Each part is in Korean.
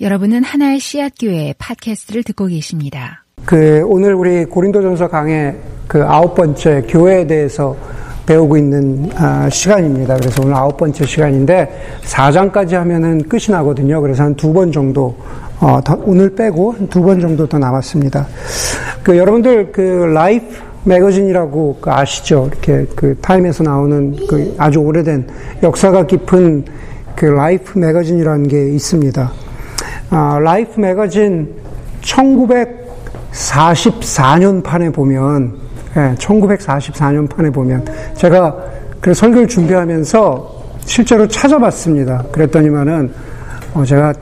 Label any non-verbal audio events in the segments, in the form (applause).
여러분은 하나의 씨앗 교회 팟캐스트를 듣고 계십니다. 그 오늘 우리 고린도전서 강의 그 아홉 번째 교회에 대해서 배우고 있는 아, 시간입니다. 그래서 오늘 아홉 번째 시간인데 4장까지 하면은 끝이 나거든요. 그래서 한 두 번 정도 어, 더, 오늘 빼고 두 번 정도 더 남았습니다. 그 여러분들 그 라이프 매거진이라고 그 아시죠? 이렇게 그 타임에서 나오는 그 아주 오래된 역사가 깊은 그 라이프 매거진이라는 게 있습니다. 아, 라이프 매거진 1944년 판에 보면, 예, 1944년 판에 보면, 제가 그 설교를 준비하면서 실제로 찾아봤습니다. 그랬더니만은, 어, 제가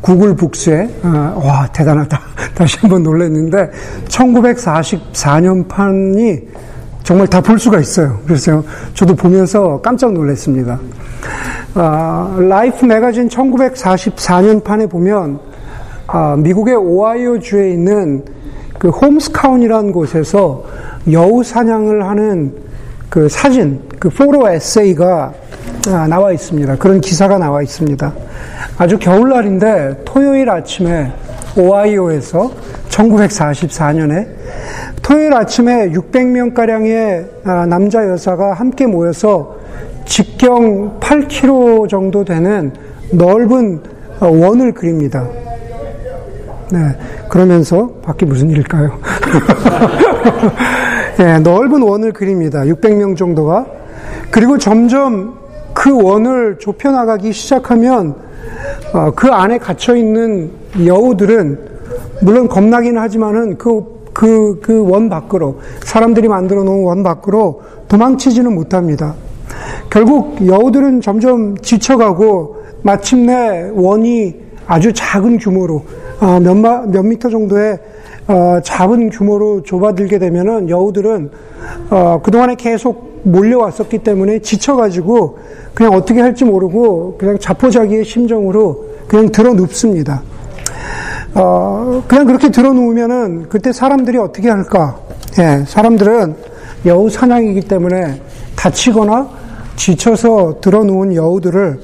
구글 북스에, 어, 와, 대단하다. (laughs) 다시 한번 놀랐는데, 1944년 판이 정말 다 볼 수가 있어요. 그래서 저도 보면서 깜짝 놀랐습니다. 아, 라이프 매거진 1944년 판에 보면 아, 미국의 오하이오 주에 있는 그 홈스카운티라는 곳에서 여우 사냥을 하는 그 사진, 그 photo 에세이가 아, 나와 있습니다. 그런 기사가 나와 있습니다. 아주 겨울날인데 토요일 아침에 오하이오에서 1944년에 토요일 아침에 600명가량의 아, 남자 여사가 함께 모여서 직경 8km 정도 되는 넓은 어, 원을 그립니다. 네. 그러면서 밖에 무슨 일일까요? 네, (laughs) 넓은 원을 그립니다. 600명 정도가. 그리고 점점 그 원을 좁혀나가기 시작하면 어, 그 안에 갇혀 있는 여우들은 물론 겁나기는 하지만은 그 그, 그 원 밖으로, 사람들이 만들어 놓은 원 밖으로 도망치지는 못합니다. 결국 여우들은 점점 지쳐가고 마침내 원이 아주 작은 규모로 어, 몇, 마, 몇 미터 정도의 어, 작은 규모로 좁아들게 되면은 여우들은 어, 그동안에 계속 몰려왔었기 때문에 지쳐가지고 그냥 어떻게 할지 모르고 그냥 자포자기의 심정으로 그냥 들어 눕습니다. 어, 그냥 그렇게 들어 누우면은 그때 사람들이 어떻게 할까? 예, 사람들은 여우 사냥이기 때문에 다치거나 지쳐서 들어놓은 여우들을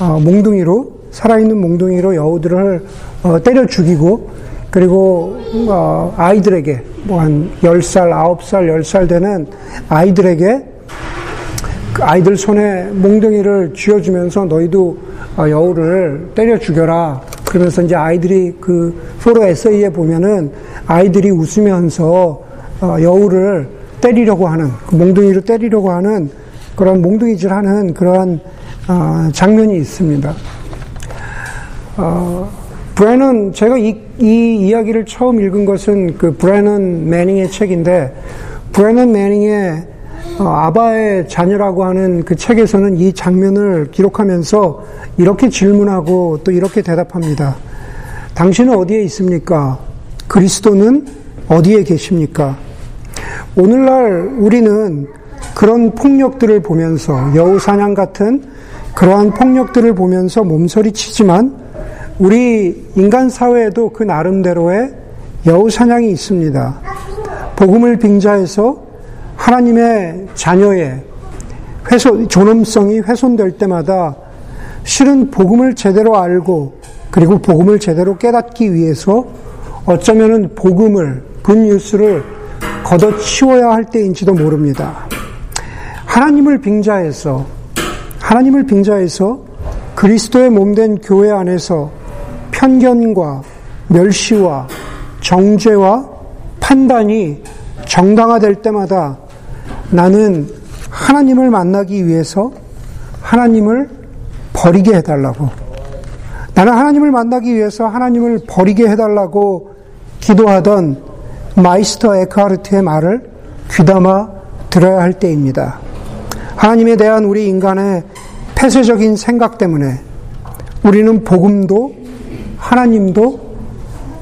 어, 몽둥이로 살아있는 몽둥이로 여우들을 어, 때려 죽이고 그리고 어, 아이들에게 뭐 한 10살, 9살, 10살 되는 아이들에게 그 아이들 손에 몽둥이를 쥐어주면서 너희도 어, 여우를 때려 죽여라. 그러면서 이제 아이들이 그 포로 에세이에 보면은 아이들이 웃으면서 어, 여우를 때리려고 하는 그 몽둥이로 때리려고 하는 그런 몽둥이질하는 그러한 어, 장면이 있습니다. 어, 브레넌 제가 이, 이 이야기를 처음 읽은 것은 그 브레넌 매닝의 책인데 브레넌 매닝의 어, 아바의 자녀라고 하는 그 책에서는 이 장면을 기록하면서 이렇게 질문하고 또 이렇게 대답합니다. 당신은 어디에 있습니까? 그리스도는 어디에 계십니까? 오늘날 우리는 그런 폭력들을 보면서 여우 사냥 같은 그러한 폭력들을 보면서 몸서리 치지만 우리 인간 사회에도 그 나름대로의 여우 사냥이 있습니다. 복음을 빙자해서 하나님의 자녀의 훼손, 존엄성이 훼손될 때마다 실은 복음을 제대로 알고 그리고 복음을 제대로 깨닫기 위해서 어쩌면은 복음을, 굿뉴스를 걷어치워야 할 때인지도 모릅니다. 하나님을 빙자해서, 하나님을 빙자해서 그리스도의 몸된 교회 안에서 편견과 멸시와 정죄와 판단이 정당화될 때마다 나는 하나님을 만나기 위해서 하나님을 버리게 해달라고. 나는 하나님을 만나기 위해서 하나님을 버리게 해달라고 기도하던 마이스터 에크하르트의 말을 귀담아 들어야 할 때입니다. 하나님에 대한 우리 인간의 폐쇄적인 생각 때문에 우리는 복음도 하나님도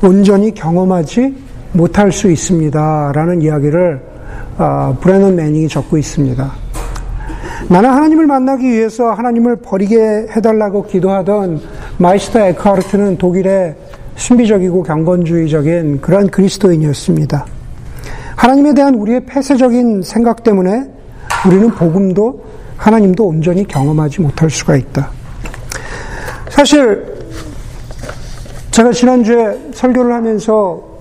온전히 경험하지 못할 수 있습니다. 라는 이야기를 어, 브레넌 매닝이 적고 있습니다. 나는 하나님을 만나기 위해서 하나님을 버리게 해달라고 기도하던 마이스터 에크하르트는 독일의 신비적이고 경건주의적인 그러한 그리스도인이었습니다. 하나님에 대한 우리의 폐쇄적인 생각 때문에 우리는 복음도 하나님도 온전히 경험하지 못할 수가 있다. 사실 제가 지난주에 설교를 하면서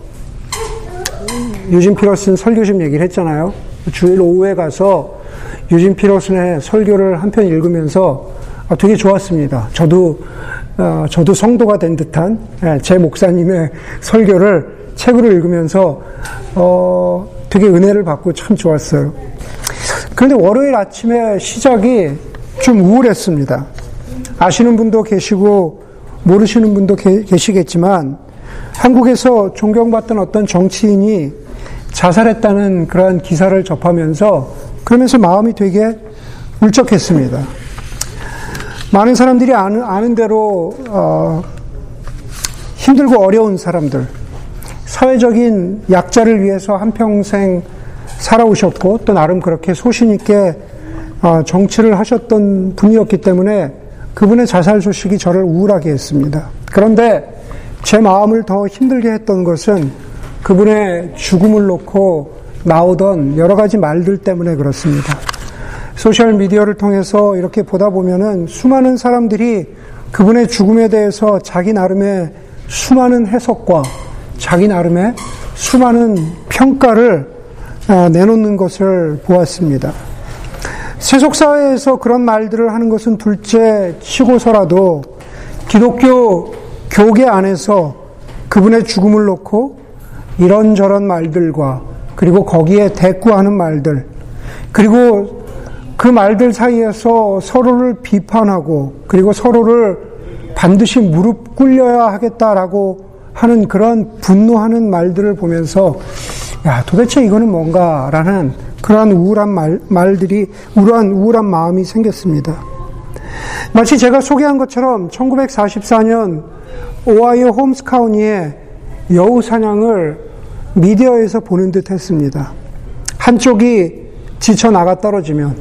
유진 피러슨 설교집 얘기를 했잖아요. 주일 오후에 가서 유진 피러슨의 설교를 한 편 읽으면서 아, 되게 좋았습니다. 저도 어, 저도 성도가 된 듯한 예, 제 목사님의 설교를 책으로 읽으면서 어, 되게 은혜를 받고 참 좋았어요. 그런데 월요일 아침에 시작이 좀 우울했습니다. 아시는 분도 계시고 모르시는 분도 계시겠지만 한국에서 존경받던 어떤 정치인이 자살했다는 그러한 기사를 접하면서 그러면서 마음이 되게 울적했습니다. 많은 사람들이 아는, 아는 대로 어, 힘들고 어려운 사람들, 사회적인 약자를 위해서 한평생 살아오셨고 또 나름 그렇게 소신 있게 어, 정치를 하셨던 분이었기 때문에 그분의 자살 소식이 저를 우울하게 했습니다. 그런데 제 마음을 더 힘들게 했던 것은 그분의 죽음을 놓고 나오던 여러 가지 말들 때문에 그렇습니다. 소셜 미디어를 통해서 이렇게 보다 보면은 수많은 사람들이 그분의 죽음에 대해서 자기 나름의 수많은 해석과 자기 나름의 수많은 평가를 어, 내놓는 것을 보았습니다. 세속사회에서 그런 말들을 하는 것은 둘째 치고서라도 기독교 교계 안에서 그분의 죽음을 놓고 이런저런 말들과 그리고 거기에 대꾸하는 말들 그리고 그 말들 사이에서 서로를 비판하고 그리고 서로를 반드시 무릎 꿇려야 하겠다라고 하는 그런 분노하는 말들을 보면서 야 도대체 이거는 뭔가라는 그러한 우울한 말, 말들이 우울한 우울한 마음이 생겼습니다. 마치 제가 소개한 것처럼 1944년 오하이오 홈스카우니의 여우 사냥을 미디어에서 보는 듯 했습니다. 한쪽이 지쳐 나가 떨어지면,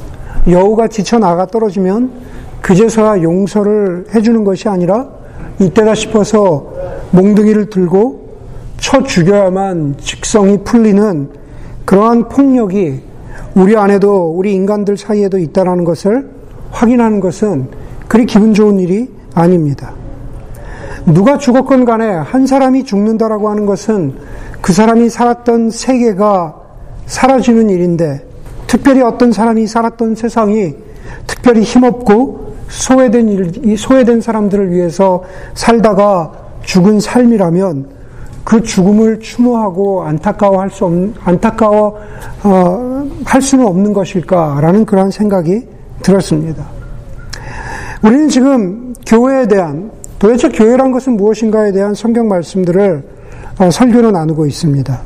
여우가 지쳐 나가 떨어지면, 그제서야 용서를 해주는 것이 아니라, 이때다 싶어서 몽둥이를 들고 쳐 죽여야만 직성이 풀리는 그러한 폭력이 우리 안에도, 우리 인간들 사이에도 있다는 것을 확인하는 것은 그리 기분 좋은 일이 아닙니다. 누가 죽었건 간에 한 사람이 죽는다라고 하는 것은 그 사람이 살았던 세계가 사라지는 일인데 특별히 어떤 사람이 살았던 세상이 특별히 힘없고 소외된 일, 소외된 사람들을 위해서 살다가 죽은 삶이라면 그 죽음을 추모하고 안타까워할 수 없, 안타까워 어, 할 수는 없는 것일까라는 그러한 생각이 들었습니다. 우리는 지금 교회에 대한 도대체 교회란 것은 무엇인가에 대한 성경 말씀들을 어, 설교로 나누고 있습니다.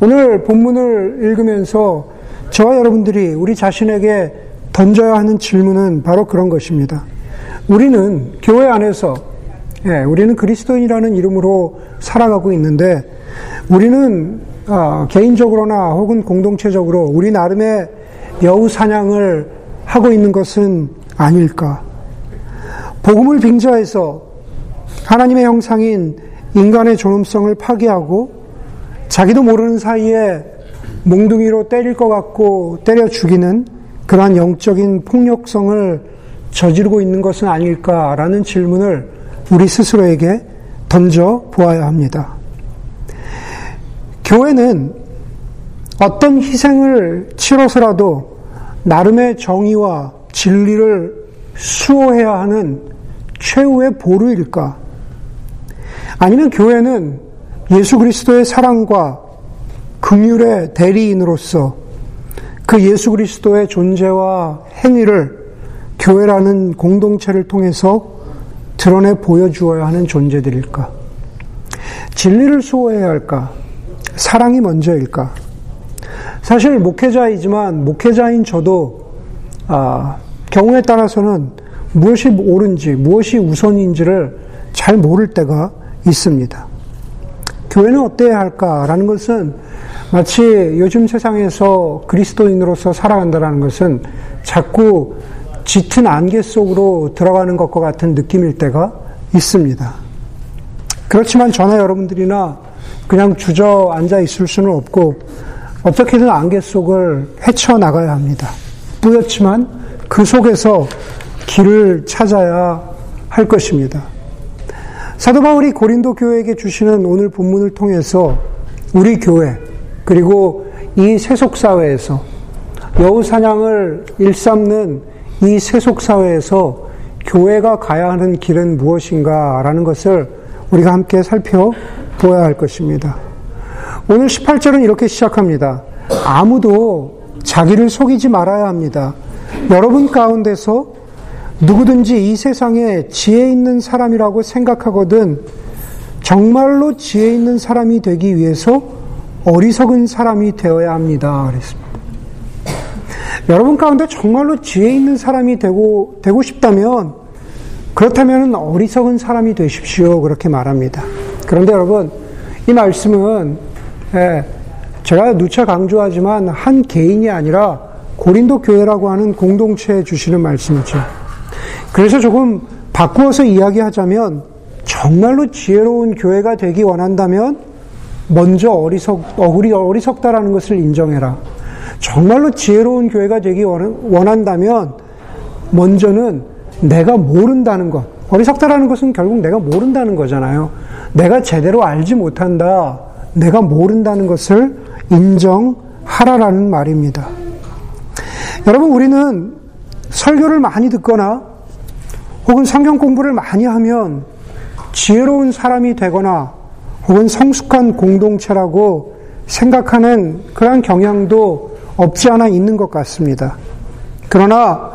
오늘 본문을 읽으면서 저와 여러분들이 우리 자신에게 던져야 하는 질문은 바로 그런 것입니다. 우리는 교회 안에서 예, 우리는 그리스도인이라는 이름으로 살아가고 있는데 우리는 어, 개인적으로나 혹은 공동체적으로 우리 나름의 여우 사냥을 하고 있는 것은 아닐까? 복음을 빙자해서 하나님의 형상인 인간의 존엄성을 파괴하고 자기도 모르는 사이에 몽둥이로 때릴 것 같고 때려 죽이는 그러한 영적인 폭력성을 저지르고 있는 것은 아닐까라는 질문을 우리 스스로에게 던져 보아야 합니다. 교회는 어떤 희생을 치러서라도 나름의 정의와 진리를 수호해야 하는 최후의 보루일까? 아니면 교회는 예수 그리스도의 사랑과 긍휼의 대리인으로서 그 예수 그리스도의 존재와 행위를 교회라는 공동체를 통해서 드러내 보여주어야 하는 존재들일까? 진리를 수호해야 할까? 사랑이 먼저일까? 사실 목회자이지만 목회자인 저도 아, 경우에 따라서는 무엇이 옳은지 무엇이 우선인지를 잘 모를 때가 있습니다. 교회는 어때야 할까라는 것은 마치 요즘 세상에서 그리스도인으로서 살아간다는 것은 자꾸 짙은 안개 속으로 들어가는 것과 같은 느낌일 때가 있습니다. 그렇지만 저나 여러분들이나 그냥 주저앉아 있을 수는 없고 어떻게든 안개 속을 헤쳐나가야 합니다. 뿌옇지만 그 속에서 길을 찾아야 할 것입니다. 사도 바울이 고린도 교회에게 주시는 오늘 본문을 통해서 우리 교회 그리고 이 세속 사회에서 여우 사냥을 일삼는 이 세속 사회에서 교회가 가야 하는 길은 무엇인가라는 것을 우리가 함께 살펴보아야 할 것입니다. 오늘 18절은 이렇게 시작합니다. 아무도 자기를 속이지 말아야 합니다. 여러분 가운데서 누구든지 이 세상에 지혜 있는 사람이라고 생각하거든 정말로 지혜 있는 사람이 되기 위해서 어리석은 사람이 되어야 합니다. 그랬습니다. 여러분 가운데 정말로 지혜 있는 사람이 되고, 되고 싶다면 그렇다면 어리석은 사람이 되십시오. 그렇게 말합니다. 그런데 여러분, 이 말씀은, 예, 제가 누차 강조하지만 한 개인이 아니라 고린도 교회라고 하는 공동체에 주시는 말씀이죠. 그래서 조금 바꾸어서 이야기하자면 정말로 지혜로운 교회가 되기 원한다면 먼저 어리석, 어리, 어리석다라는 것을 인정해라. 정말로 지혜로운 교회가 되기 원한다면 먼저는 내가 모른다는 것. 어리석다라는 것은 결국 내가 모른다는 거잖아요. 내가 제대로 알지 못한다. 내가 모른다는 것을 인정하라라는 말입니다. 여러분, 우리는 설교를 많이 듣거나 혹은 성경 공부를 많이 하면 지혜로운 사람이 되거나 혹은 성숙한 공동체라고 생각하는 그러한 경향도 없지 않아 있는 것 같습니다. 그러나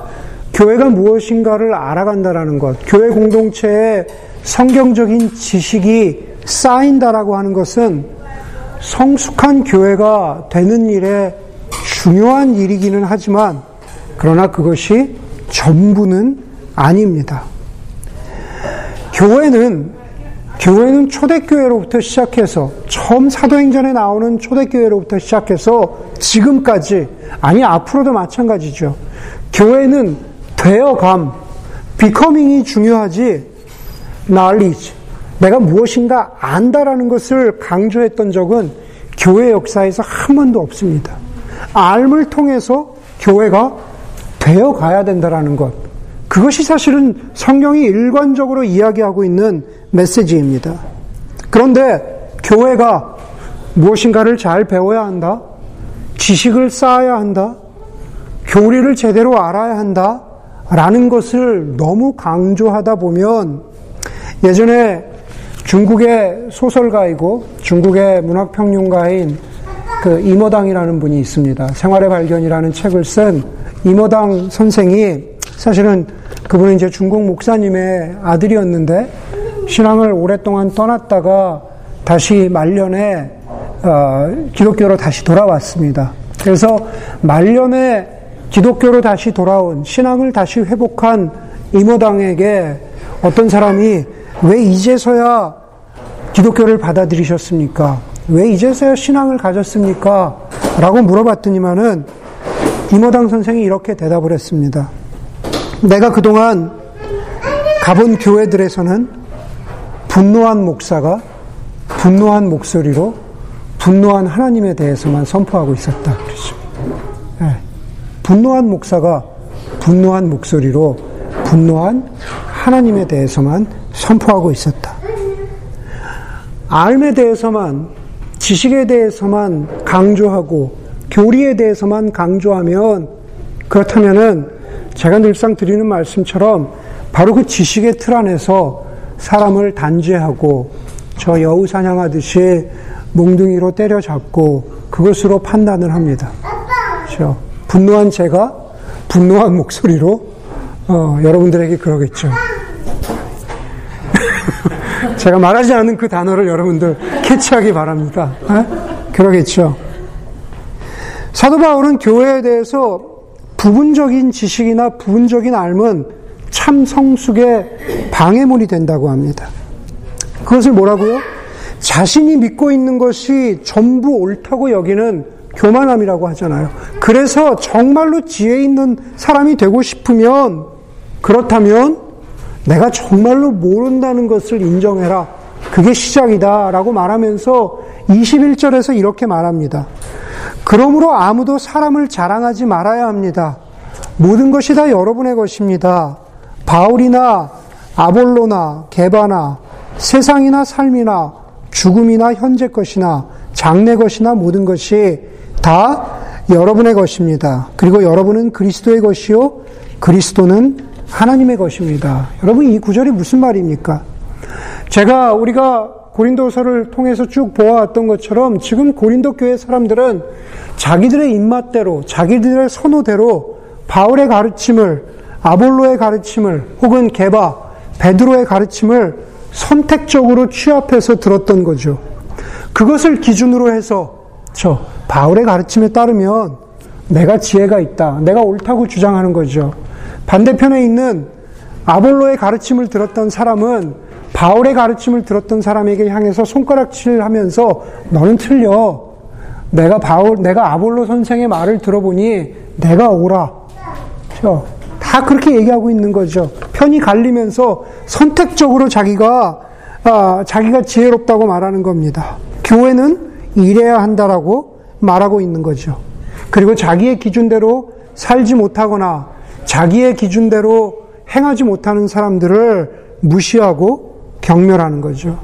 교회가 무엇인가를 알아간다라는 것, 교회 공동체에 성경적인 지식이 쌓인다라고 하는 것은 성숙한 교회가 되는 일에 중요한 일이기는 하지만 그러나 그것이 전부는 아닙니다. 교회는 교회는 초대교회로부터 시작해서 처음 사도행전에 나오는 초대교회로부터 시작해서 지금까지 아니 앞으로도 마찬가지죠. 교회는 되어감, 비커밍이 중요하지 knowledge 내가 무엇인가 안다라는 것을 강조했던 적은 교회 역사에서 한 번도 없습니다. 알을 통해서 교회가 되어 가야 된다라는 것. 그것이 사실은 성경이 일관적으로 이야기하고 있는 메시지입니다. 그런데 교회가 무엇인가를 잘 배워야 한다. 지식을 쌓아야 한다. 교리를 제대로 알아야 한다. 라는 것을 너무 강조하다 보면 예전에 중국의 소설가이고 중국의 문학평론가인 그 이모당이라는 분이 있습니다. 생활의 발견이라는 책을 쓴 이모당 선생이 사실은 그분은 이제 중국 목사님의 아들이었는데 신앙을 오랫동안 떠났다가 다시 말년에 어, 기독교로 다시 돌아왔습니다. 그래서 말년에 기독교로 다시 돌아온 신앙을 다시 회복한 이모당에게 어떤 사람이 왜 이제서야 기독교를 받아들이셨습니까? 왜 이제서야 신앙을 가졌습니까? 라고 물어봤더니만은 이모당 선생이 이렇게 대답을 했습니다. 내가 그동안 가본 교회들에서는 분노한 목사가 분노한 목소리로 분노한 하나님에 대해서만 선포하고 있었다. 그렇죠. 네. 분노한 목사가 분노한 목소리로 분노한 하나님에 대해서만 선포하고 있었다. 알에 대해서만, 지식에 대해서만 강조하고, 교리에 대해서만 강조하면, 그렇다면은, 제가 늘상 드리는 말씀처럼, 바로 그 지식의 틀 안에서 사람을 단죄하고, 저 여우 사냥하듯이 몽둥이로 때려잡고, 그것으로 판단을 합니다. 그렇죠? 분노한 제가 분노한 목소리로 어, 여러분들에게 그러겠죠. (laughs) 제가 말하지 않은 그 단어를 여러분들 캐치하기 바랍니다. 에? 그러겠죠. 사도 바울은 교회에 대해서 부분적인 지식이나 부분적인 알면 참 성숙의 방해물이 된다고 합니다. 그것을 뭐라고요? 자신이 믿고 있는 것이 전부 옳다고 여기는 교만함이라고 하잖아요. 그래서 정말로 지혜 있는 사람이 되고 싶으면 그렇다면 내가 정말로 모른다는 것을 인정해라. 그게 시작이다. 라고 말하면서 21절에서 이렇게 말합니다. 그러므로 아무도 사람을 자랑하지 말아야 합니다. 모든 것이 다 여러분의 것입니다. 바울이나 아볼로나 게바나 세상이나 삶이나 죽음이나 현재 것이나 장래 것이나 모든 것이 다 여러분의 것입니다. 그리고 여러분은 그리스도의 것이요. 그리스도는 하나님의 것입니다. 여러분 이 구절이 무슨 말입니까? 제가 우리가 고린도서를 통해서 쭉 보아왔던 것처럼 지금 고린도 교회 사람들은 자기들의 입맛대로 자기들의 선호대로 바울의 가르침을 아볼로의 가르침을 혹은 게바 베드로의 가르침을 선택적으로 취합해서 들었던 거죠. 그것을 기준으로 해서 저 바울의 가르침에 따르면 내가 지혜가 있다. 내가 옳다고 주장하는 거죠. 반대편에 있는 아볼로의 가르침을 들었던 사람은 바울의 가르침을 들었던 사람에게 향해서 손가락질 하면서 너는 틀려. 내가 바울, 내가 아볼로 선생의 말을 들어보니 내가 오라. 다 그렇게 얘기하고 있는 거죠. 편이 갈리면서 선택적으로 자기가, 아, 자기가 지혜롭다고 말하는 겁니다. 교회는 이래야 한다라고 말하고 있는 거죠. 그리고 자기의 기준대로 살지 못하거나 자기의 기준대로 행하지 못하는 사람들을 무시하고 경멸하는 거죠.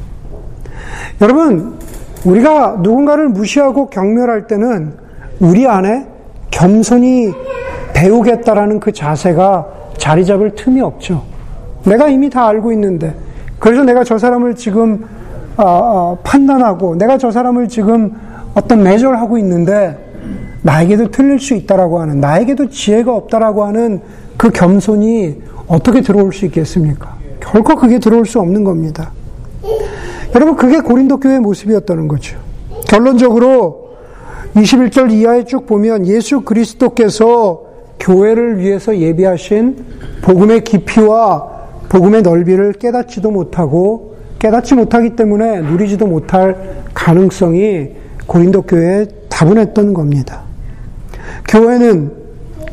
여러분, 우리가 누군가를 무시하고 경멸할 때는 우리 안에 겸손히 배우겠다라는 그 자세가 자리 잡을 틈이 없죠. 내가 이미 다 알고 있는데, 그래서 내가 저 사람을 지금 어, 어, 판단하고, 내가 저 사람을 지금 어떤 매조를 하고 있는데, 나에게도 틀릴 수 있다라고 하는, 나에게도 지혜가 없다라고 하는 그 겸손이 어떻게 들어올 수 있겠습니까? 결코 그게 들어올 수 없는 겁니다. 여러분, 그게 고린도 교회의 모습이었다는 거죠. 결론적으로 21절 이하에 쭉 보면 예수 그리스도께서 교회를 위해서 예비하신 복음의 깊이와 복음의 넓이를 깨닫지도 못하고 깨닫지 못하기 때문에 누리지도 못할 가능성이 고린도 교회에 다분했던 겁니다. 교회는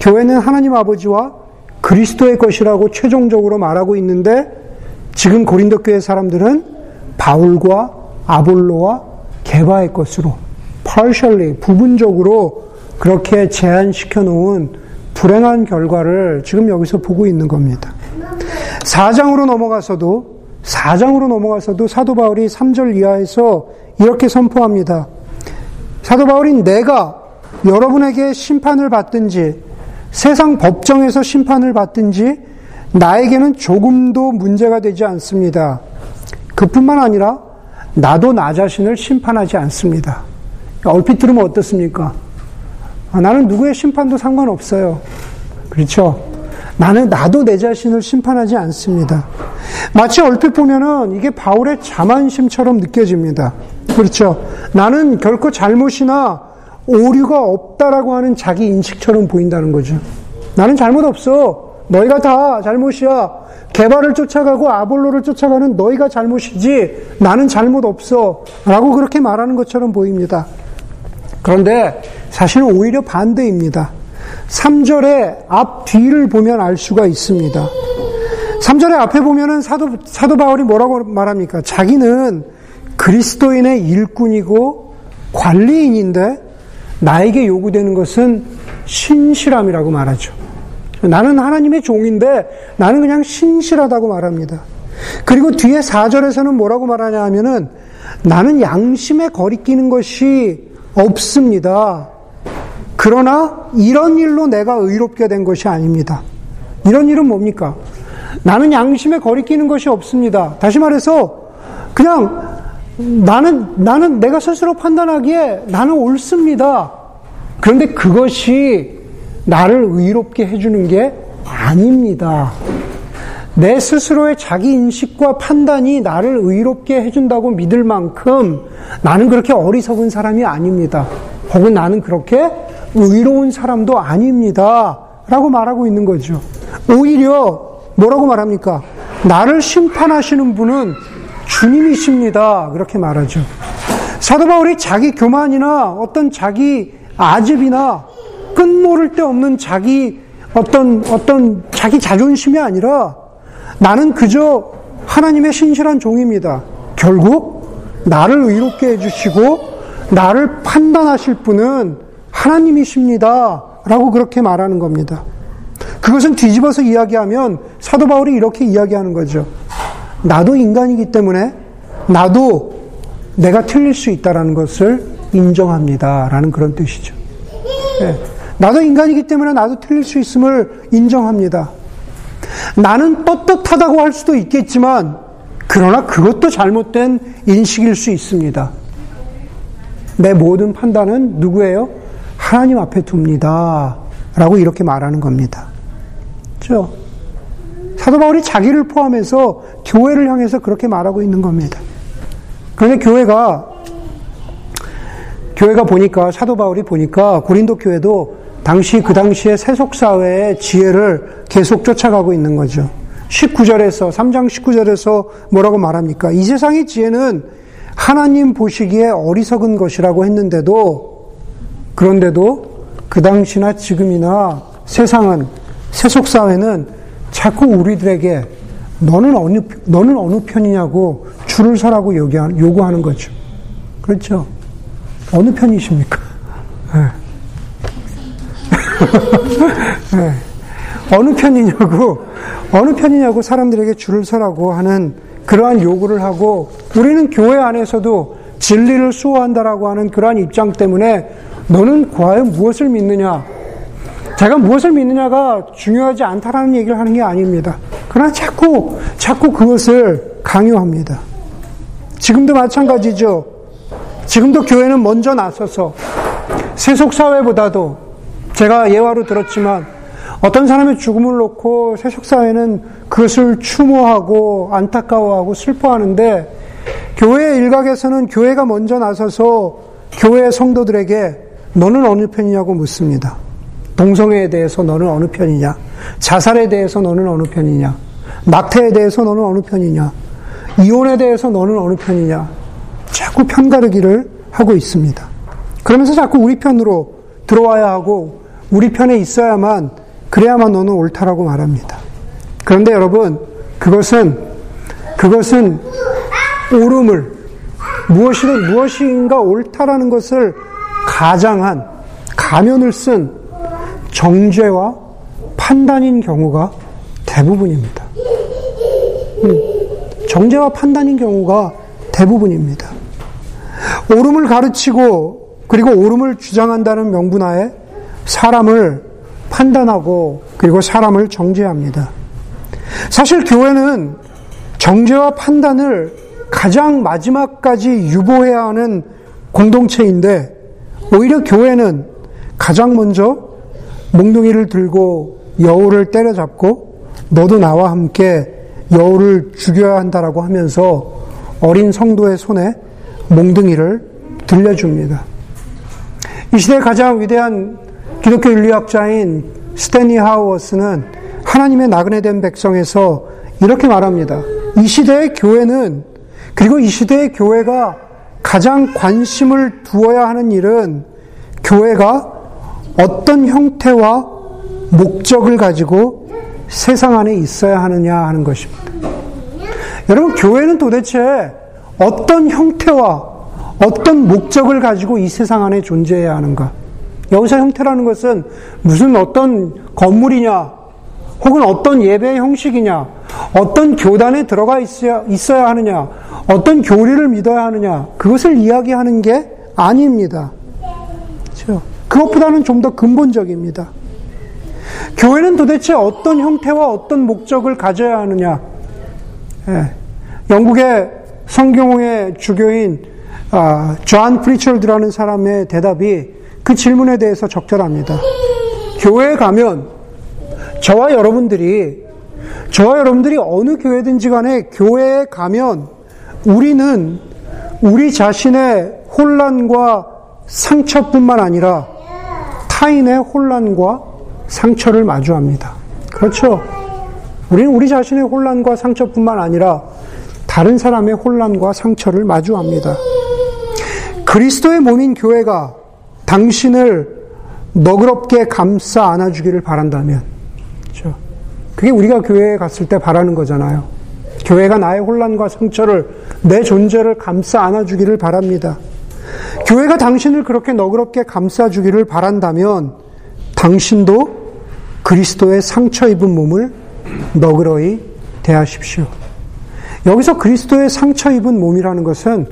교회는 하나님 아버지와 그리스도의 것이라고 최종적으로 말하고 있는데 지금 고린도 교회 사람들은 바울과 아볼로와 개바의 것으로 partially 부분적으로 그렇게 제한시켜 놓은 불행한 결과를 지금 여기서 보고 있는 겁니다. 4장으로 넘어가서도 4장으로 넘어가서도 사도 바울이 3절 이하에서 이렇게 선포합니다. 사도 바울이 내가 여러분에게 심판을 받든지 세상 법정에서 심판을 받든지 나에게는 조금도 문제가 되지 않습니다. 그뿐만 아니라 나도 나 자신을 심판하지 않습니다. 얼핏 들으면 어떻습니까? 아, 나는 누구의 심판도 상관없어요. 그렇죠? 나는 나도 내 자신을 심판하지 않습니다. 마치 얼핏 보면은 이게 바울의 자만심처럼 느껴집니다. 그렇죠? 나는 결코 잘못이나 오류가 없다라고 하는 자기 인식처럼 보인다는 거죠. 나는 잘못 없어. 너희가 다 잘못이야. 개발을 쫓아가고 아볼로를 쫓아가는 너희가 잘못이지. 나는 잘못 없어. 라고 그렇게 말하는 것처럼 보입니다. 그런데 사실은 오히려 반대입니다. 3절의 앞 뒤를 보면 알 수가 있습니다. 3절의 앞에 보면은 사도, 사도 바울이 뭐라고 말합니까? 자기는 그리스도인의 일꾼이고 관리인인데 나에게 요구되는 것은 신실함이라고 말하죠. 나는 하나님의 종인데 나는 그냥 신실하다고 말합니다. 그리고 뒤에 4절에서는 뭐라고 말하냐 하면은 나는 양심에 거리끼는 것이 없습니다. 그러나 이런 일로 내가 의롭게 된 것이 아닙니다. 이런 일은 뭡니까? 나는 양심에 거리끼는 것이 없습니다. 다시 말해서 그냥 나는, 나는 내가 스스로 판단하기에 나는 옳습니다. 그런데 그것이 나를 의롭게 해주는 게 아닙니다. 내 스스로의 자기 인식과 판단이 나를 의롭게 해준다고 믿을 만큼 나는 그렇게 어리석은 사람이 아닙니다. 혹은 나는 그렇게 의로운 사람도 아닙니다. 라고 말하고 있는 거죠. 오히려 뭐라고 말합니까? 나를 심판하시는 분은 주님이십니다. 그렇게 말하죠. 사도 바울이 자기 교만이나 어떤 자기 아집이나 끝모를 데 없는 자기 어떤 어떤 자기 자존심이 아니라 나는 그저 하나님의 신실한 종입니다. 결국 나를 의롭게 해주시고 나를 판단하실 분은 하나님이십니다. 라고 그렇게 말하는 겁니다. 그것은 뒤집어서 이야기하면 사도 바울이 이렇게 이야기하는 거죠. 나도 인간이기 때문에 나도 내가 틀릴 수 있다라는 것을 인정합니다라는 그런 뜻이죠. 네. 나도 인간이기 때문에 나도 틀릴 수 있음을 인정합니다. 나는 떳떳하다고 할 수도 있겠지만, 그러나 그것도 잘못된 인식일 수 있습니다. 내 모든 판단은 누구예요? 하나님 앞에 둡니다. 라고 이렇게 말하는 겁니다. 그죠? 사도 바울이 자기를 포함해서 교회를 향해서 그렇게 말하고 있는 겁니다. 그런데 교회가, 교회가 보니까, 사도 바울이 보니까 고린도 교회도 당시 그 당시의 세속 사회의 지혜를 계속 쫓아가고 있는 거죠. 19절에서, 3장 19절에서 뭐라고 말합니까? 이 세상의 지혜는 하나님 보시기에 어리석은 것이라고 했는데도, 그런데도 그 당시나 지금이나 세상은, 세속 사회는 자꾸 우리들에게 너는 어느, 너는 어느 편이냐고 줄을 서라고 요구하는 거죠. 그렇죠? 어느 편이십니까? 네. (laughs) 네. 어느 편이냐고, 어느 편이냐고 사람들에게 줄을 서라고 하는 그러한 요구를 하고 우리는 교회 안에서도 진리를 수호한다라고 하는 그러한 입장 때문에 너는 과연 무엇을 믿느냐? 제가 무엇을 믿느냐가 중요하지 않다라는 얘기를 하는 게 아닙니다. 그러나 자꾸, 자꾸 그것을 강요합니다. 지금도 마찬가지죠. 지금도 교회는 먼저 나서서 세속사회보다도 제가 예화로 들었지만 어떤 사람의 죽음을 놓고 세속사회는 그것을 추모하고 안타까워하고 슬퍼하는데 교회 일각에서는 교회가 먼저 나서서 교회 성도들에게 너는 어느 편이냐고 묻습니다. 동성애에 대해서 너는 어느 편이냐? 자살에 대해서 너는 어느 편이냐? 낙태에 대해서 너는 어느 편이냐? 이혼에 대해서 너는 어느 편이냐? 자꾸 편가르기를 하고 있습니다. 그러면서 자꾸 우리 편으로 들어와야 하고 우리 편에 있어야만 그래야만 너는 옳다라고 말합니다. 그런데 여러분 그것은 그것은 옳음을 무엇이든 무엇인가 옳다라는 것을 가장한 가면을 쓴 정죄와 판단인 경우가 대부분입니다. 음, 정죄와 판단인 경우가 대부분입니다. 옳음을 가르치고 그리고 옳음을 주장한다는 명분하에 사람을 판단하고 그리고 사람을 정죄합니다. 사실 교회는 정죄와 판단을 가장 마지막까지 유보해야 하는 공동체인데 오히려 교회는 가장 먼저 몽둥이를 들고 여우를 때려잡고 너도 나와 함께 여우를 죽여야 한다라고 하면서 어린 성도의 손에 몽둥이를 들려줍니다. 이 시대 가장 위대한 기독교 윤리학자인 스탠리 하우어스는 하나님의 나그네 된 백성에서 이렇게 말합니다. 이 시대의 교회는 그리고 이 시대의 교회가 가장 관심을 두어야 하는 일은 교회가 어떤 형태와 목적을 가지고 세상 안에 있어야 하느냐 하는 것입니다. 여러분, 교회는 도대체 어떤 형태와 어떤 목적을 가지고 이 세상 안에 존재해야 하는가? 여기서 형태라는 것은 무슨 어떤 건물이냐, 혹은 어떤 예배 형식이냐, 어떤 교단에 들어가 있어야, 있어야 하느냐, 어떤 교리를 믿어야 하느냐, 그것을 이야기하는 게 아닙니다. 그렇죠? 그것보다는 좀 더 근본적입니다. 교회는 도대체 어떤 형태와 어떤 목적을 가져야 하느냐? 예. 영국의 성공회 주교인 아, 존 프리처드라는 사람의 대답이 그 질문에 대해서 적절합니다. 교회에 가면 저와 여러분들이 저와 여러분들이 어느 교회든지 간에 교회에 가면 우리는 우리 자신의 혼란과 상처뿐만 아니라 타인의 혼란과 상처를 마주합니다. 그렇죠? 우리는 우리 자신의 혼란과 상처뿐만 아니라 다른 사람의 혼란과 상처를 마주합니다. 그리스도의 몸인 교회가 당신을 너그럽게 감싸 안아주기를 바란다면? 그게 우리가 교회에 갔을 때 바라는 거잖아요. 교회가 나의 혼란과 상처를, 내 존재를 감싸 안아주기를 바랍니다. 교회가 당신을 그렇게 너그럽게 감싸주기를 바란다면, 당신도 그리스도의 상처 입은 몸을 너그러이 대하십시오. 여기서 그리스도의 상처 입은 몸이라는 것은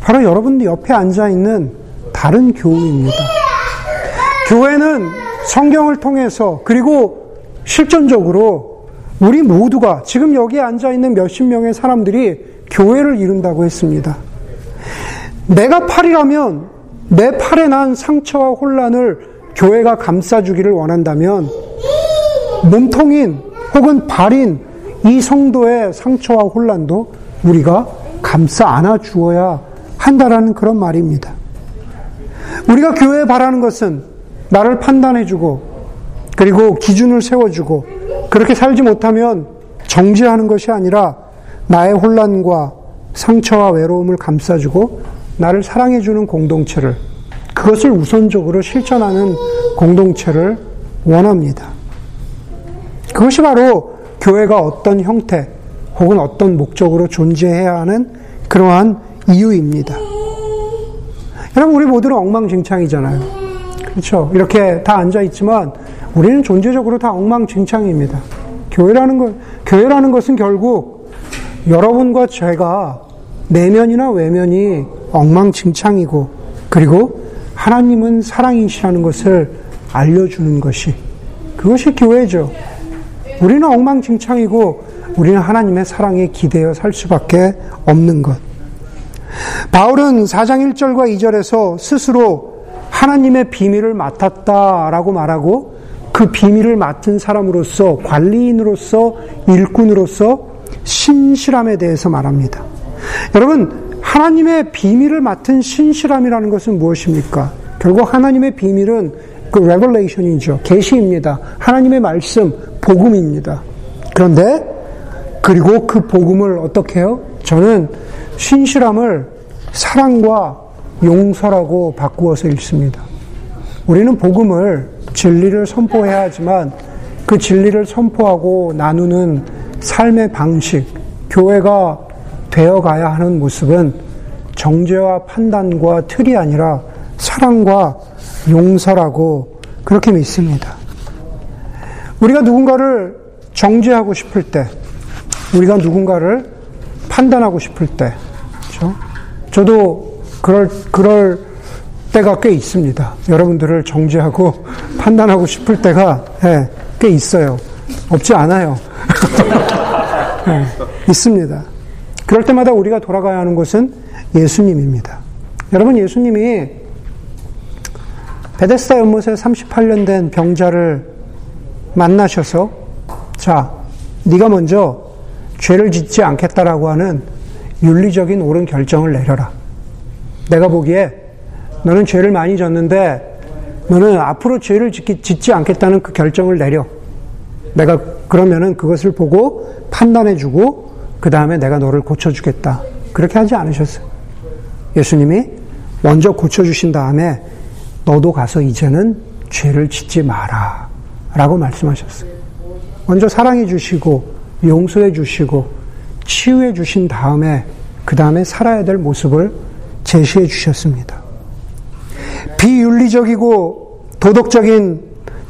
바로 여러분들 옆에 앉아 있는 다른 교우입니다. 교회는 성경을 통해서 그리고 실전적으로 우리 모두가 지금 여기 앉아 있는 몇십 명의 사람들이 교회를 이룬다고 했습니다. 내가 팔이라면 내 팔에 난 상처와 혼란을 교회가 감싸주기를 원한다면 몸통인 혹은 발인 이 성도의 상처와 혼란도 우리가 감싸 안아 주어야 한다라는 그런 말입니다. 우리가 교회에 바라는 것은 나를 판단해주고 그리고 기준을 세워주고 그렇게 살지 못하면 정지하는 것이 아니라 나의 혼란과 상처와 외로움을 감싸주고 나를 사랑해주는 공동체를 그것을 우선적으로 실천하는 공동체를 원합니다. 그것이 바로 교회가 어떤 형태 혹은 어떤 목적으로 존재해야 하는 그러한 이유입니다. 여러분, 우리 모두는 엉망진창이잖아요. 그렇죠? 이렇게 다 앉아있지만 우리는 존재적으로 다 엉망진창입니다. 교회라는 것, 교회라는 것은 결국 여러분과 제가 내면이나 외면이 엉망진창이고 그리고 하나님은 사랑이시라는 것을 알려주는 것이 그것이 교회죠. 우리는 엉망진창이고 우리는 하나님의 사랑에 기대어 살 수밖에 없는 것. 바울은 4장 1절과 2절에서 스스로 하나님의 비밀을 맡았다라고 말하고 그 비밀을 맡은 사람으로서 관리인으로서 일꾼으로서 신실함에 대해서 말합니다. 여러분, 하나님의 비밀을 맡은 신실함이라는 것은 무엇입니까? 결국 하나님의 비밀은 그 revelation이죠. 계시입니다. 하나님의 말씀, 복음입니다. 그런데 그리고 그 복음을 어떻게 해요? 저는 신실함을 사랑과 용서라고 바꾸어서 읽습니다. 우리는 복음을 진리를 선포해야 하지만 그 진리를 선포하고 나누는 삶의 방식, 교회가 되어 가야 하는 모습은 정죄와 판단과 틀이 아니라 사랑과 용서라고 그렇게 믿습니다. 우리가 누군가를 정죄하고 싶을 때, 우리가 누군가를 판단하고 싶을 때, 그렇죠? 저도 그럴 그럴 때가 꽤 있습니다. 여러분들을 정죄하고 판단하고 싶을 때가 네, 꽤 있어요. 없지 않아요. 네, (laughs) 있습니다. 그럴 때마다 우리가 돌아가야 하는 곳은 예수님입니다. 여러분 예수님이 베데스다 연못에 38년 된 병자를 만나셔서 자, 네가 먼저 죄를 짓지 않겠다라고 하는 윤리적인 옳은 결정을 내려라. 내가 보기에 너는 죄를 많이 졌는데 너는 앞으로 죄를 짓지 않겠다는 그 결정을 내려. 내가 그러면은 그것을 보고 판단해주고 그 다음에 내가 너를 고쳐주겠다. 그렇게 하지 않으셨어요. 예수님이 먼저 고쳐주신 다음에 너도 가서 이제는 죄를 짓지 마라. 라고 말씀하셨어요. 먼저 사랑해 주시고, 용서해 주시고, 치유해 주신 다음에, 그 다음에 살아야 될 모습을 제시해 주셨습니다. 비윤리적이고 도덕적인,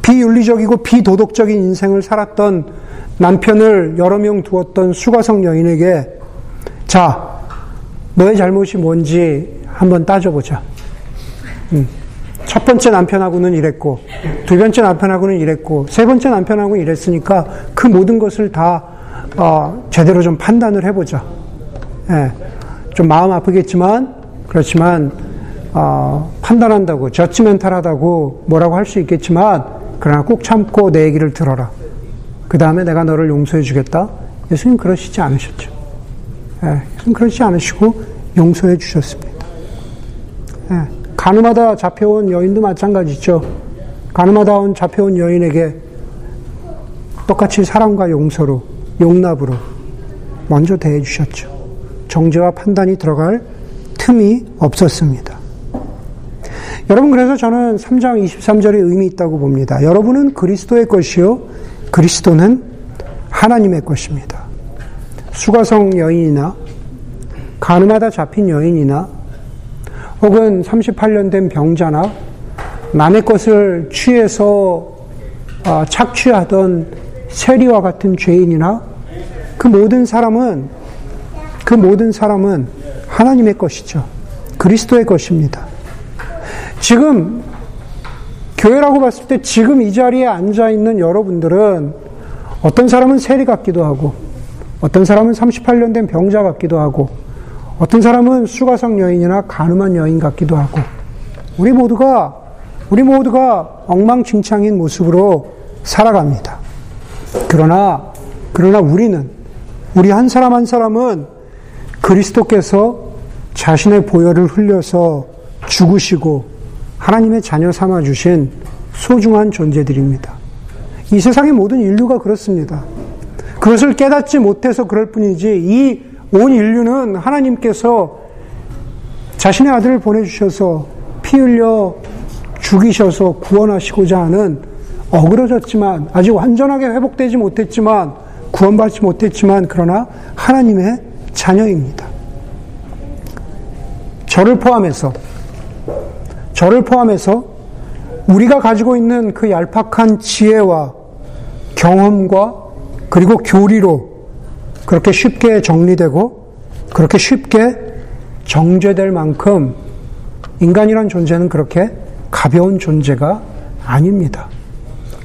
비윤리적이고 비도덕적인 인생을 살았던 남편을 여러 명 두었던 수가성 여인에게 자, 너의 잘못이 뭔지 한번 따져보자. 음. 첫 번째 남편하고는 이랬고, 두 번째 남편하고는 이랬고, 세 번째 남편하고는 이랬으니까 그 모든 것을 다 어, 제대로 좀 판단을 해보자. 예, 좀 마음 아프겠지만, 그렇지만 어, 판단한다고, 저치멘탈하다고 뭐라고 할 수 있겠지만, 그러나 꼭 참고 내 얘기를 들어라. 그 다음에 내가 너를 용서해 주겠다. 예수님 그러시지 않으셨죠. 예, 예수님 그러시지 않으시고 용서해 주셨습니다. 예. 가늠하다 잡혀온 여인도 마찬가지죠. 가늠하다 온 잡혀온 여인에게 똑같이 사랑과 용서로, 용납으로 먼저 대해 주셨죠. 정죄와 판단이 들어갈 틈이 없었습니다. 여러분, 그래서 저는 3장 23절에 의미 있다고 봅니다. 여러분은 그리스도의 것이요, 그리스도는 하나님의 것입니다. 수가성 여인이나, 가늠하다 잡힌 여인이나, 혹은 38년 된 병자나 남의 것을 취해서 아, 착취하던 세리와 같은 죄인이나 그 모든 사람은 그 모든 사람은 하나님의 것이죠. 그리스도의 것입니다. 지금 교회라고 봤을 때 지금 이 자리에 앉아 있는 여러분들은 어떤 사람은 세리 같기도 하고 어떤 사람은 38년 된 병자 같기도 하고 어떤 사람은 수가성 여인이나 가늠한 여인 같기도 하고 우리 모두가 우리 모두가 엉망진창인 모습으로 살아갑니다. 그러나 그러나 우리는 우리 한 사람 한 사람은 그리스도께서 자신의 보혈을 흘려서 죽으시고 하나님의 자녀 삼아 주신 소중한 존재들입니다. 이 세상의 모든 인류가 그렇습니다. 그것을 깨닫지 못해서 그럴 뿐이지 이 온 인류는 하나님께서 자신의 아들을 보내주셔서 피 흘려 죽이셔서 구원하시고자 하는 어그러졌지만 아직 완전하게 회복되지 못했지만 구원받지 못했지만 그러나 하나님의 자녀입니다. 저를 포함해서 저를 포함해서 우리가 가지고 있는 그 얄팍한 지혜와 경험과 그리고 교리로 그렇게 쉽게 정리되고 그렇게 쉽게 정죄될 만큼 인간이란 존재는 그렇게 가벼운 존재가 아닙니다.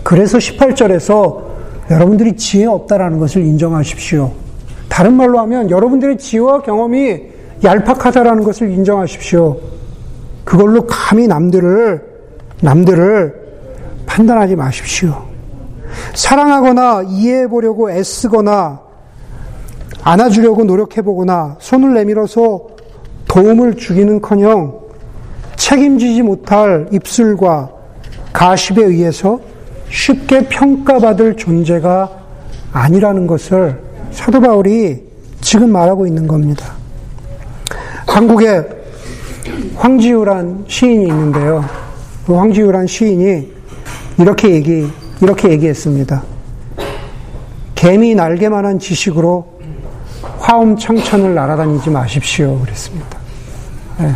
그래서 18절에서 여러분들이 지혜 없다라는 것을 인정하십시오. 다른 말로 하면 여러분들의 지혜와 경험이 얄팍하다라는 것을 인정하십시오. 그걸로 감히 남들을, 남들을 판단하지 마십시오. 사랑하거나 이해해 보려고 애쓰거나 안아주려고 노력해 보거나 손을 내밀어서 도움을 주기는 커녕 책임지지 못할 입술과 가십에 의해서 쉽게 평가받을 존재가 아니라는 것을 사도 바울이 지금 말하고 있는 겁니다. 한국에 황지우란 시인이 있는데요. 그 황지우란 시인이 이렇게 얘기, 이렇게 얘기했습니다. 개미 날개만한 지식으로 화엄청천을 날아다니지 마십시오. 그랬습니다. 네.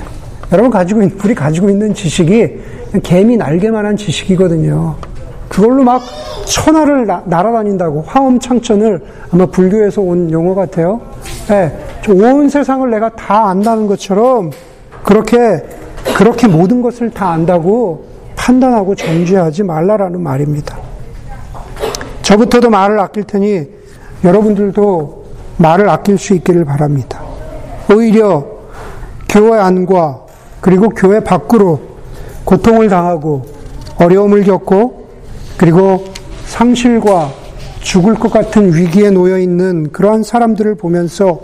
여러분 가지고 있는, 우리 가지고 있는 지식이 개미 날개만한 지식이거든요. 그걸로 막 천하를 나, 날아다닌다고 화엄창천을 아마 불교에서 온 용어 같아요. 네, 온 세상을 내가 다 안다는 것처럼 그렇게 그렇게 모든 것을 다 안다고 판단하고 정죄하지 말라라는 말입니다. 저부터도 말을 아낄 테니 여러분들도 말을 아낄 수 있기를 바랍니다. 오히려 교회 안과 그리고 교회 밖으로 고통을 당하고 어려움을 겪고 그리고 상실과 죽을 것 같은 위기에 놓여 있는 그러한 사람들을 보면서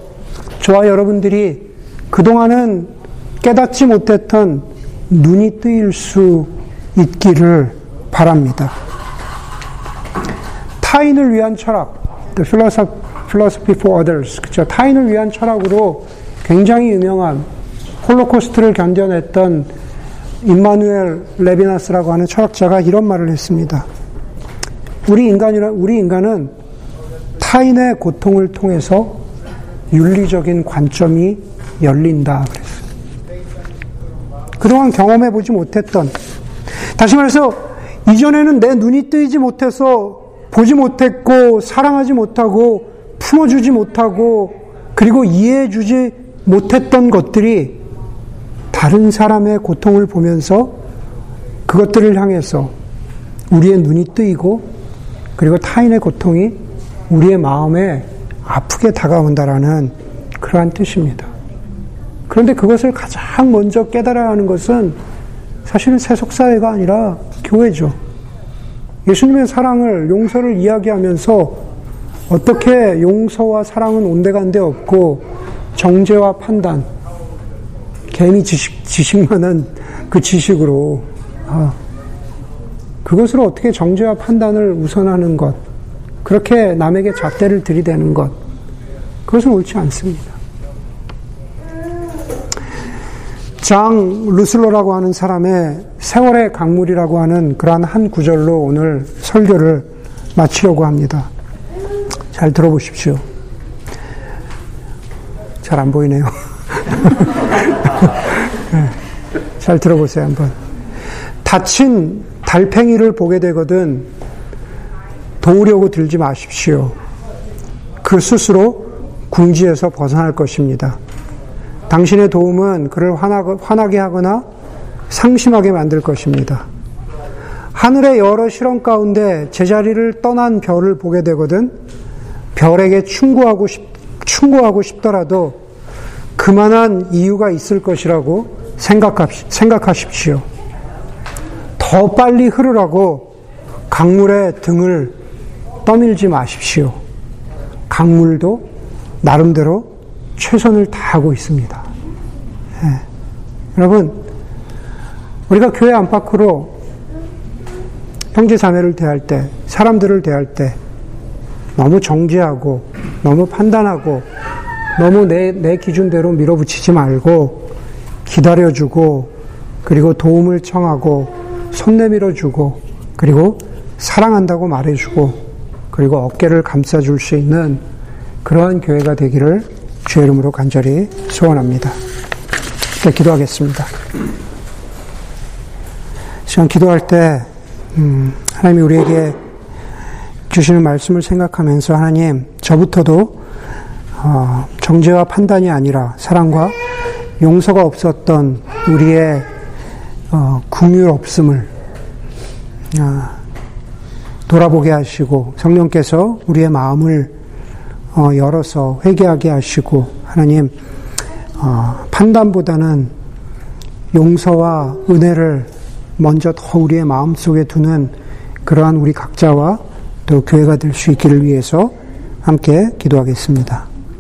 저와 여러분들이 그동안은 깨닫지 못했던 눈이 뜨일 수 있기를 바랍니다. 타인을 위한 철학, the philosophy for others, 그죠? 타인을 위한 철학으로 굉장히 유명한 홀로코스트를 견뎌냈던 임마누엘 레비나스라고 하는 철학자가 이런 말을 했습니다. 우리 인간이라 우리 인간은 타인의 고통을 통해서 윤리적인 관점이 열린다 그랬어요. 그동안 경험해 보지 못했던 다시 말해서 이전에는 내 눈이 뜨이지 못해서 보지 못했고 사랑하지 못하고 품어주지 못하고 그리고 이해해주지 못했던 것들이 다른 사람의 고통을 보면서 그것들을 향해서 우리의 눈이 뜨이고 그리고 타인의 고통이 우리의 마음에 아프게 다가온다라는 그러한 뜻입니다. 그런데 그것을 가장 먼저 깨달아야 하는 것은 사실은 세속사회가 아니라 교회죠. 예수님의 사랑을, 용서를 이야기하면서 어떻게 용서와 사랑은 온데간데 없고 정죄와 판단, 괜히 지식, 지식만한 그 지식으로, 아, 그것으로 어떻게 정죄와 판단을 우선하는 것, 그렇게 남에게 잣대를 들이대는 것, 그것은 옳지 않습니다. 장 루슬로라고 하는 사람의 세월의 강물이라고 하는 그러한 한 구절로 오늘 설교를 마치려고 합니다. 잘 들어보십시오. 잘 안 보이네요. (laughs) 네, 잘 들어보세요, 한번. 다친 달팽이를 보게 되거든 도우려고 들지 마십시오. 그 스스로 궁지에서 벗어날 것입니다. 당신의 도움은 그를 화나게 하거나 상심하게 만들 것입니다. 하늘의 여러 실험 가운데 제자리를 떠난 별을 보게 되거든 별에게 충고하고 싶, 충고하고 싶더라도 그만한 이유가 있을 것이라고 생각하십시오. 더 빨리 흐르라고 강물의 등을 떠밀지 마십시오. 강물도 나름대로 최선을 다하고 있습니다. 네. 여러분, 우리가 교회 안팎으로 형제 자매를 대할 때, 사람들을 대할 때, 너무 정죄하고, 너무 판단하고, 너무 내, 내 기준대로 밀어붙이지 말고, 기다려주고, 그리고 도움을 청하고, 손 내밀어 주고, 그리고 사랑한다고 말해 주고, 그리고 어깨를 감싸 줄 수 있는 그러한 교회가 되기를 주의 이름으로 간절히 소원합니다. 네, 기도하겠습니다. 시간 기도할 때 음, 하나님이 우리에게 주시는 말씀을 생각하면서 하나님 저부터도 어, 정죄와 판단이 아니라 사랑과 용서가 없었던 우리의 어, 궁율 없음을 어, 돌아보게 하시고 성령께서 우리의 마음을 어, 열어서 회개하게 하시고 하나님 어, 판단보다는 용서와 은혜를 먼저 더 우리의 마음 속에 두는 그러한 우리 각자와 또 교회가 될 수 있기를 위해서 함께 기도하겠습니다.